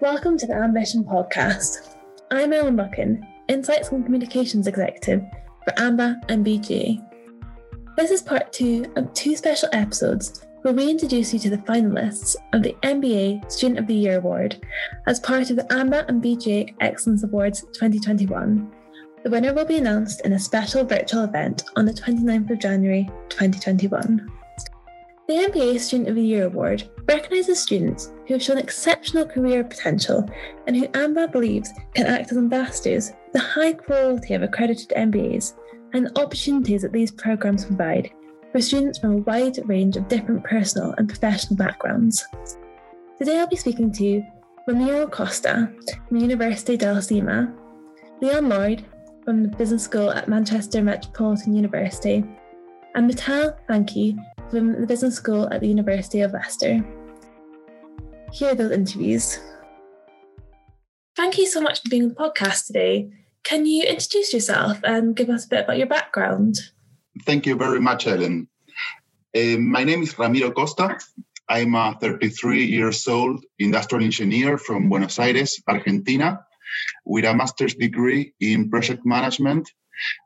Welcome to the Ambition Podcast. I'm Ellen Buchan, Insights and Communications Executive for AMBA and BGA. This is part two of two special episodes where we introduce you to the finalists of the MBA Student of the Year Award as part of the AMBA and BGA Excellence Awards 2021. The winner will be announced in a special virtual event on the 29th of January 2021. The MBA Student of the Year Award recognises students who have shown exceptional career potential and who AMBA believes can act as ambassadors for the high quality of accredited MBAs and the opportunities that these programmes provide for students from a wide range of different personal and professional backgrounds. Today I'll be speaking to Ramiro Costa from the University del CEMA, Leon Lloyd from the Business School at Manchester Metropolitan University, and Mital Thanki from the Business School at the University of Leicester. Here are those interviews. Thank you so much for being on the podcast today. Can you introduce yourself and give us a bit about your background? Thank you very much, Ellen. Uh, my name is Ramiro Costa. I'm a 33 years old industrial engineer from Buenos Aires, Argentina, with a master's degree in project management,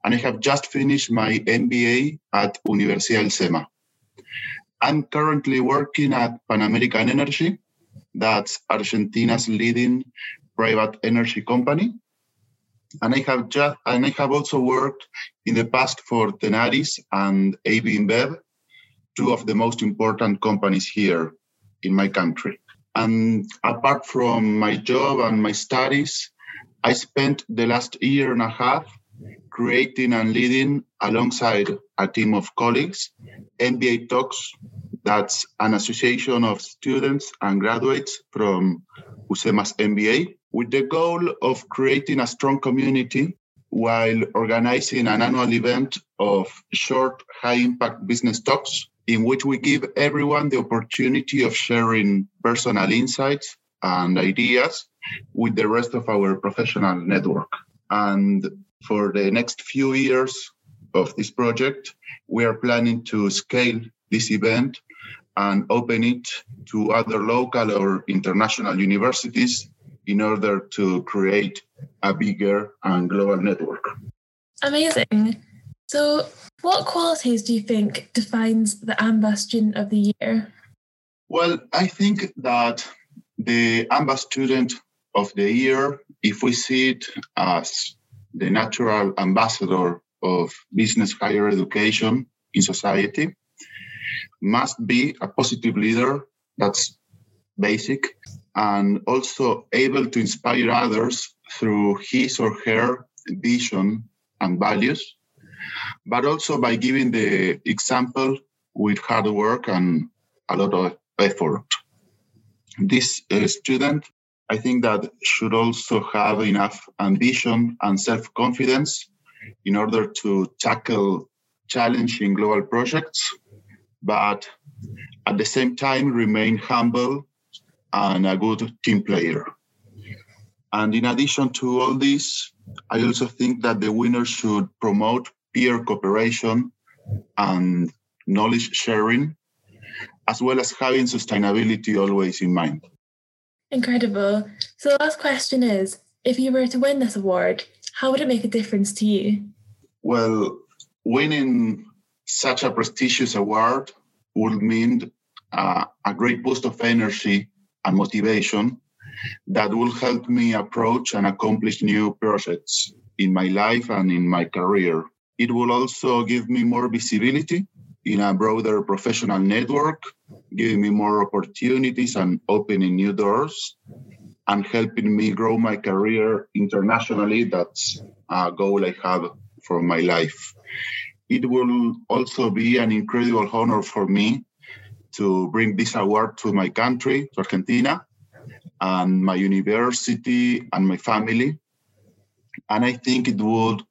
and I have just finished my MBA at Universidad del CEMA. I'm currently working at Pan American Energy, that's Argentina's leading private energy company. And I have just and I have also worked in the past for Tenaris and AB InBev, two of the most important companies here in my country. And apart from my job and my studies, I spent the last year and a half creating and leading alongside a team of colleagues MBA Talks. That's an association of students and graduates from UCEMA's MBA with the goal of creating a strong community while organizing an annual event of short, high impact business talks in which we give everyone the opportunity of sharing personal insights and ideas with the rest of our professional network. And for the next few years of this project, we are planning to scale this event and open it to other local or international universities in order to create a bigger and global network. Amazing. So, what qualities do you think defines the AMBA Student of the Year? Well, I think that the AMBA Student of the Year, if we see it as the natural ambassador of business higher education in society, must be a positive leader. That's basic. And also able to inspire others through his or her vision and values, but also by giving the example with hard work and a lot of effort. This uh, student I think that should also have enough ambition and self confidence in order to tackle challenging global projects, but at the same time remain humble and a good team player. And in addition to all this, I also think that the winner should promote peer cooperation and knowledge sharing, as well as having sustainability always in mind. Incredible. So, the last question is if you were to win this award, how would it make a difference to you? Well, winning such a prestigious award would mean uh, a great boost of energy and motivation that will help me approach and accomplish new projects in my life and in my career. It will also give me more visibility in a broader professional network, giving me more opportunities and opening new doors and helping me grow my career internationally. That's a goal I have for my life. It will also be an incredible honor for me to bring this award to my country, to Argentina, and my university and my family. And I think it would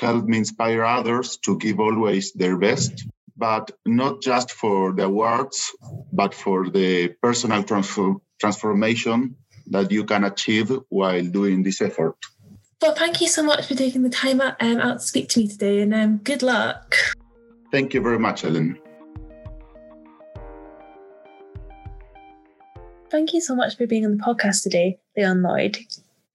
help me inspire others to give always their best but not just for the awards, but for the personal transform- transformation that you can achieve while doing this effort. Well, thank you so much for taking the time out, um, out to speak to me today, and um, good luck. Thank you very much, Ellen. Thank you so much for being on the podcast today, Leon Lloyd.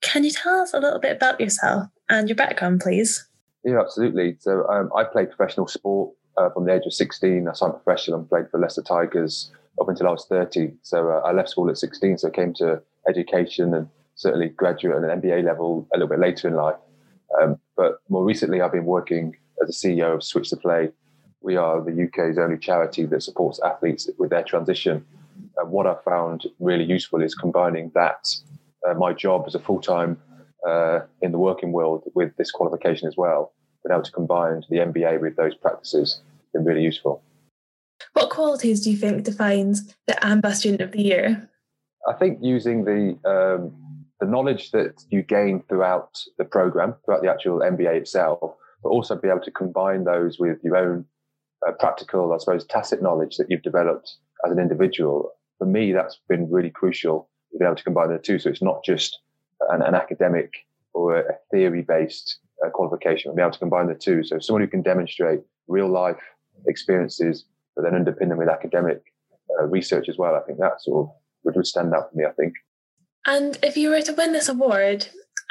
Can you tell us a little bit about yourself and your background, please? Yeah, absolutely. So um, I played professional sport uh, from the age of 16. I signed professional and played for Leicester Tigers up until I was 30. So uh, I left school at 16, so I came to education and certainly graduate and an MBA level a little bit later in life. Um, but more recently, I've been working as a CEO of Switch the Play. We are the UK's only charity that supports athletes with their transition. And what I found really useful is combining that, uh, my job as a full time uh, in the working world, with this qualification as well. Being able to combine the MBA with those practices has been really useful. What qualities do you think defines the AMBA Student of the Year? I think using the um, the knowledge that you gain throughout the program, throughout the actual MBA itself, but also be able to combine those with your own uh, practical, I suppose, tacit knowledge that you've developed as an individual. For me, that's been really crucial to be able to combine the two. So it's not just an, an academic or a theory based uh, qualification, but be able to combine the two. So someone who can demonstrate real life experiences, but then underpin them with academic uh, research as well. I think that sort of would, would stand out for me, I think. And if you were to win this award,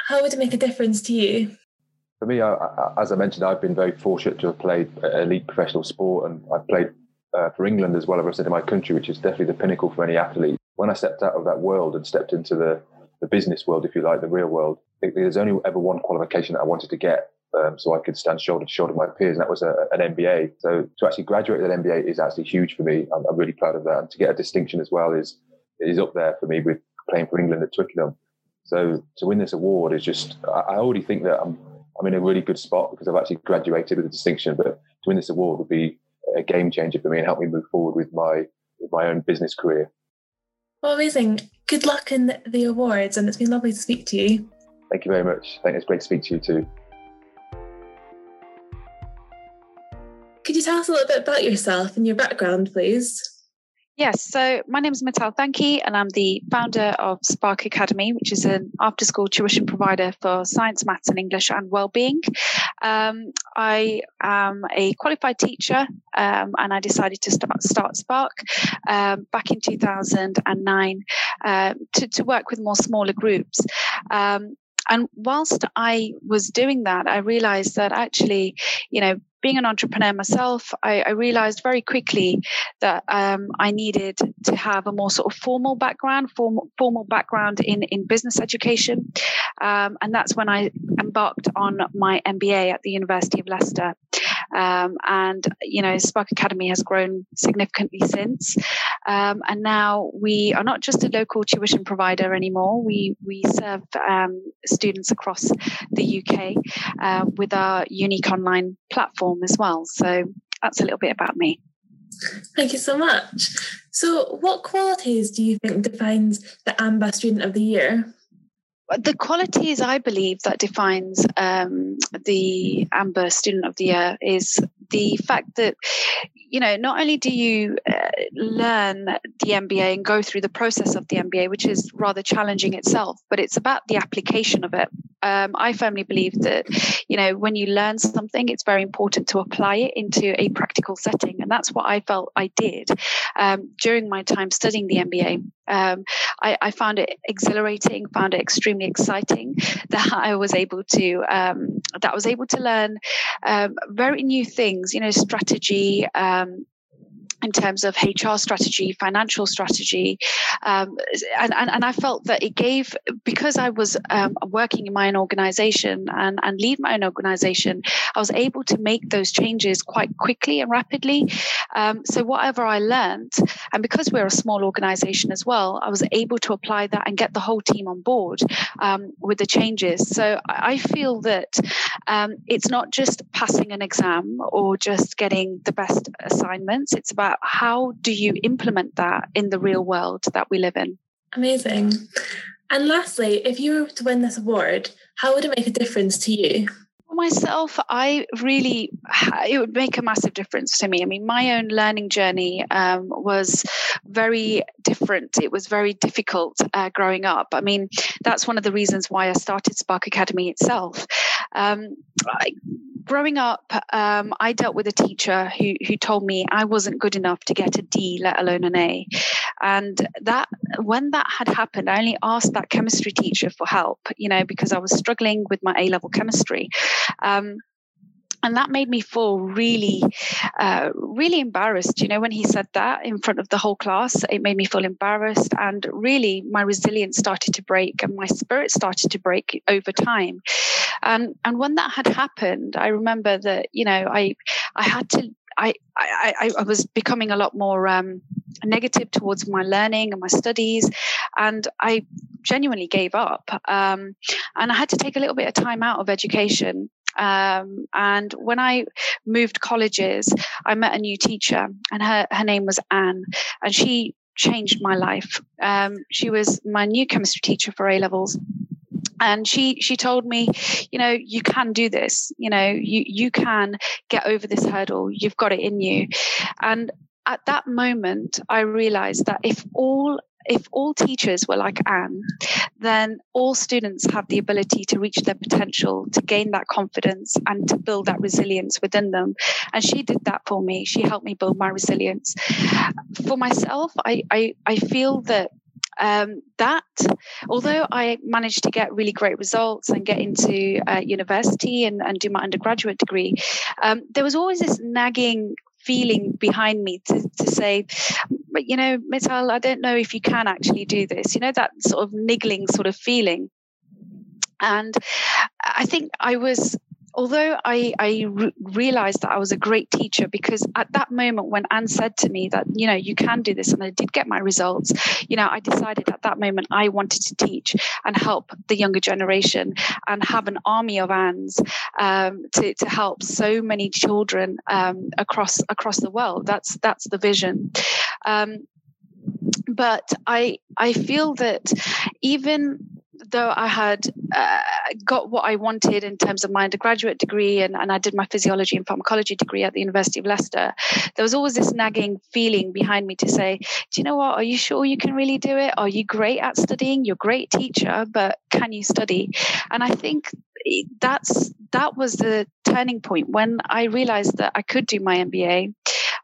how would it make a difference to you? For me, I, I, as I mentioned, I've been very fortunate to have played elite professional sport, and I've played uh, for England as well as I said in my country, which is definitely the pinnacle for any athlete. When I stepped out of that world and stepped into the, the business world, if you like, the real world, there's only ever one qualification that I wanted to get, um, so I could stand shoulder to shoulder with my peers, and that was a, an MBA. So to actually graduate with an MBA is actually huge for me. I'm, I'm really proud of that, and to get a distinction as well is is up there for me with playing for England at Twickenham. So to win this award is just, I already think that I'm, I'm in a really good spot because I've actually graduated with a distinction, but to win this award would be a game changer for me and help me move forward with my, with my own business career. Well, amazing. Good luck in the awards and it's been lovely to speak to you. Thank you very much. I think it's great to speak to you too. Could you tell us a little bit about yourself and your background, please? Yes, so my name is Mital Thanki, and I'm the founder of Spark Academy, which is an after school tuition provider for science, maths, and English and well-being. Um, I am a qualified teacher, um, and I decided to start, start Spark um, back in 2009 uh, to, to, work with more smaller groups. Um, and whilst I was doing that, I realized that actually, you know, being an entrepreneur myself, I, I realized very quickly that um, I needed to have a more sort of formal background, formal, formal background in, in business education. Um, and that's when I embarked on my MBA at the University of Leicester. Um, and, you know, Spark Academy has grown significantly since. Um, and now we are not just a local tuition provider anymore. We, we serve um, students across the UK uh, with our unique online platform as well. So that's a little bit about me. Thank you so much. So, what qualities do you think defines the AMBA Student of the Year? The qualities I believe that defines um, the AMBA Student of the Year is the fact that you know not only do you uh, learn the MBA and go through the process of the MBA, which is rather challenging itself, but it's about the application of it. Um, I firmly believe that you know when you learn something, it's very important to apply it into a practical setting, and that's what I felt I did um, during my time studying the MBA. Um, I, I, found it exhilarating, found it extremely exciting that I was able to um, that I was able to learn um, very new things, you know, strategy, um, in terms of HR strategy, financial strategy. Um, and, and, and, I felt that it gave, because I was um, working in my own organization and, and lead my own organization, I was able to make those changes quite quickly and rapidly. Um, so whatever I learned, and because we're a small organization as well, I was able to apply that and get the whole team on board um, with the changes. So I feel that um, it's not just passing an exam or just getting the best assignments. It's about about how do you implement that in the real world that we live in. Amazing. And lastly, if you were to win this award, how would it make a difference to you? myself, I really, it would make a massive difference to me. I mean, my own learning journey um, was very different. It was very difficult uh, growing up. I mean, that's one of the reasons why I started Spark Academy itself. Um, I, growing up, um, I dealt with a teacher who who told me I wasn't good enough to get a D, let alone an A. And that when that had happened, I only asked that chemistry teacher for help, you know, because I was struggling with my A level chemistry. Um, and that made me feel really uh, really embarrassed you know when he said that in front of the whole class it made me feel embarrassed and really my resilience started to break and my spirit started to break over time and and when that had happened i remember that you know i i had to I, I, I was becoming a lot more um, negative towards my learning and my studies, and I genuinely gave up. Um, and I had to take a little bit of time out of education um, and when I moved colleges, I met a new teacher, and her, her name was Anne, and she changed my life. Um, she was my new chemistry teacher for A levels. And she she told me, you know, you can do this. You know, you you can get over this hurdle. You've got it in you. And at that moment, I realized that if all if all teachers were like Anne, then all students have the ability to reach their potential, to gain that confidence, and to build that resilience within them. And she did that for me. She helped me build my resilience. For myself, I, I, I feel that um, that although I managed to get really great results and get into uh, university and, and do my undergraduate degree, um, there was always this nagging feeling behind me to, to say, but you know, Mital, I don't know if you can actually do this. You know, that sort of niggling sort of feeling. And I think I was although I, I re- realized that I was a great teacher because at that moment when Anne said to me that, you know, you can do this, and I did get my results, you know, I decided at that moment I wanted to teach and help the younger generation and have an army of Annes um, to, to help so many children um, across across the world. That's that's the vision. Um, but I I feel that even though I had uh, got what I wanted in terms of my undergraduate degree and, and I did my physiology and pharmacology degree at the University of Leicester, there was always this nagging feeling behind me to say, Do you know what? Are you sure you can really do it? Are you great at studying? You're a great teacher, but can you study? And I think that's that was the turning point when I realized that I could do my MBA.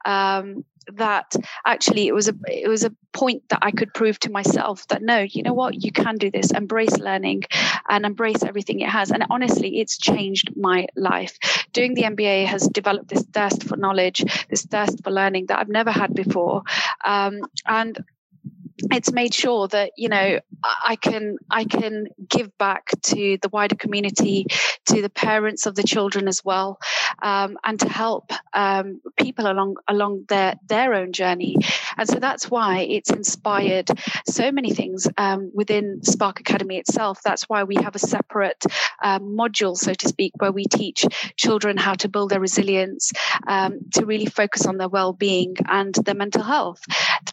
Um, that actually it was a it was a point that I could prove to myself that no, you know what, you can do this. Embrace learning and embrace everything it has. And honestly, it's changed my life. Doing the MBA has developed this thirst for knowledge, this thirst for learning that I've never had before. Um, and it's made sure that you know I can I can give back to the wider community, to the parents of the children as well, um, and to help um, people along along their their own journey. And so that's why it's inspired so many things um, within Spark Academy itself. That's why we have a separate um, module, so to speak, where we teach children how to build their resilience, um, to really focus on their well-being and their mental health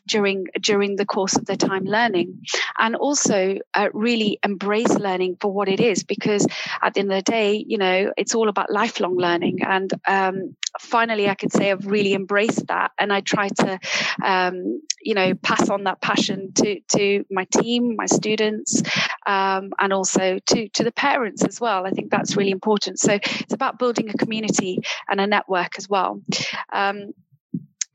during during the course of their time learning, and also uh, really embrace learning for what it is. Because at the end of the day, you know, it's all about lifelong learning. And um, finally, I could say I've really embraced that, and I try to, um, you know, pass on that passion to to my team, my students, um, and also to to the parents as well. I think that's really important. So it's about building a community and a network as well. Um,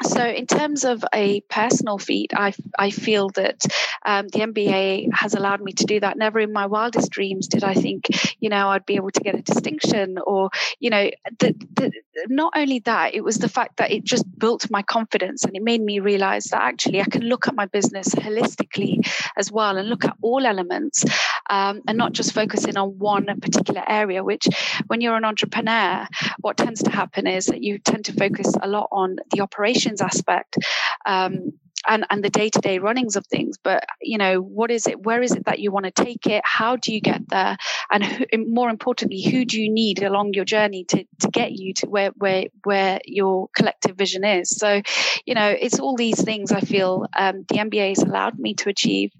so, in terms of a personal feat, I, I feel that um, the MBA has allowed me to do that. Never in my wildest dreams did I think, you know, I'd be able to get a distinction or, you know, the, the, not only that, it was the fact that it just built my confidence and it made me realize that actually I can look at my business holistically as well and look at all elements um, and not just focusing on one particular area, which when you're an entrepreneur, what tends to happen is that you tend to focus a lot on the operations aspect. Um, and and the day-to-day runnings of things. But you know what is it where is it that you want to take it? How do you get there? And who, more importantly who do you need along your journey to to get you to where where where your collective vision is? So you know it's all these things i feel um, the mba has allowed me to achieve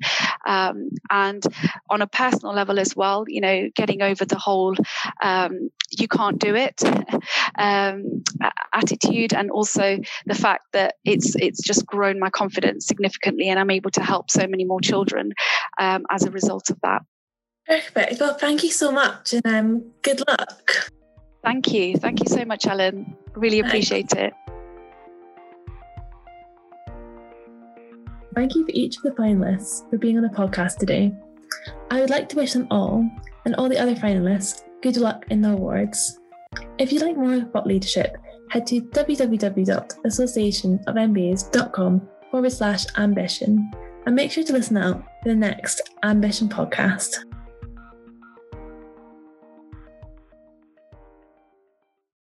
um, and on a personal level as well you know getting over the whole um, you can't do it um, attitude and also the fact that it's it's just grown my confidence significantly and i'm able to help so many more children um, as a result of that Perfect. Well, thank you so much and um, good luck. Thank you. Thank you so much, Ellen. Really appreciate it. Thank you for each of the finalists for being on the podcast today. I would like to wish them all, and all the other finalists, good luck in the awards. If you'd like more thought leadership, head to www.associationofmbas.com forward slash ambition and make sure to listen out for the next Ambition podcast.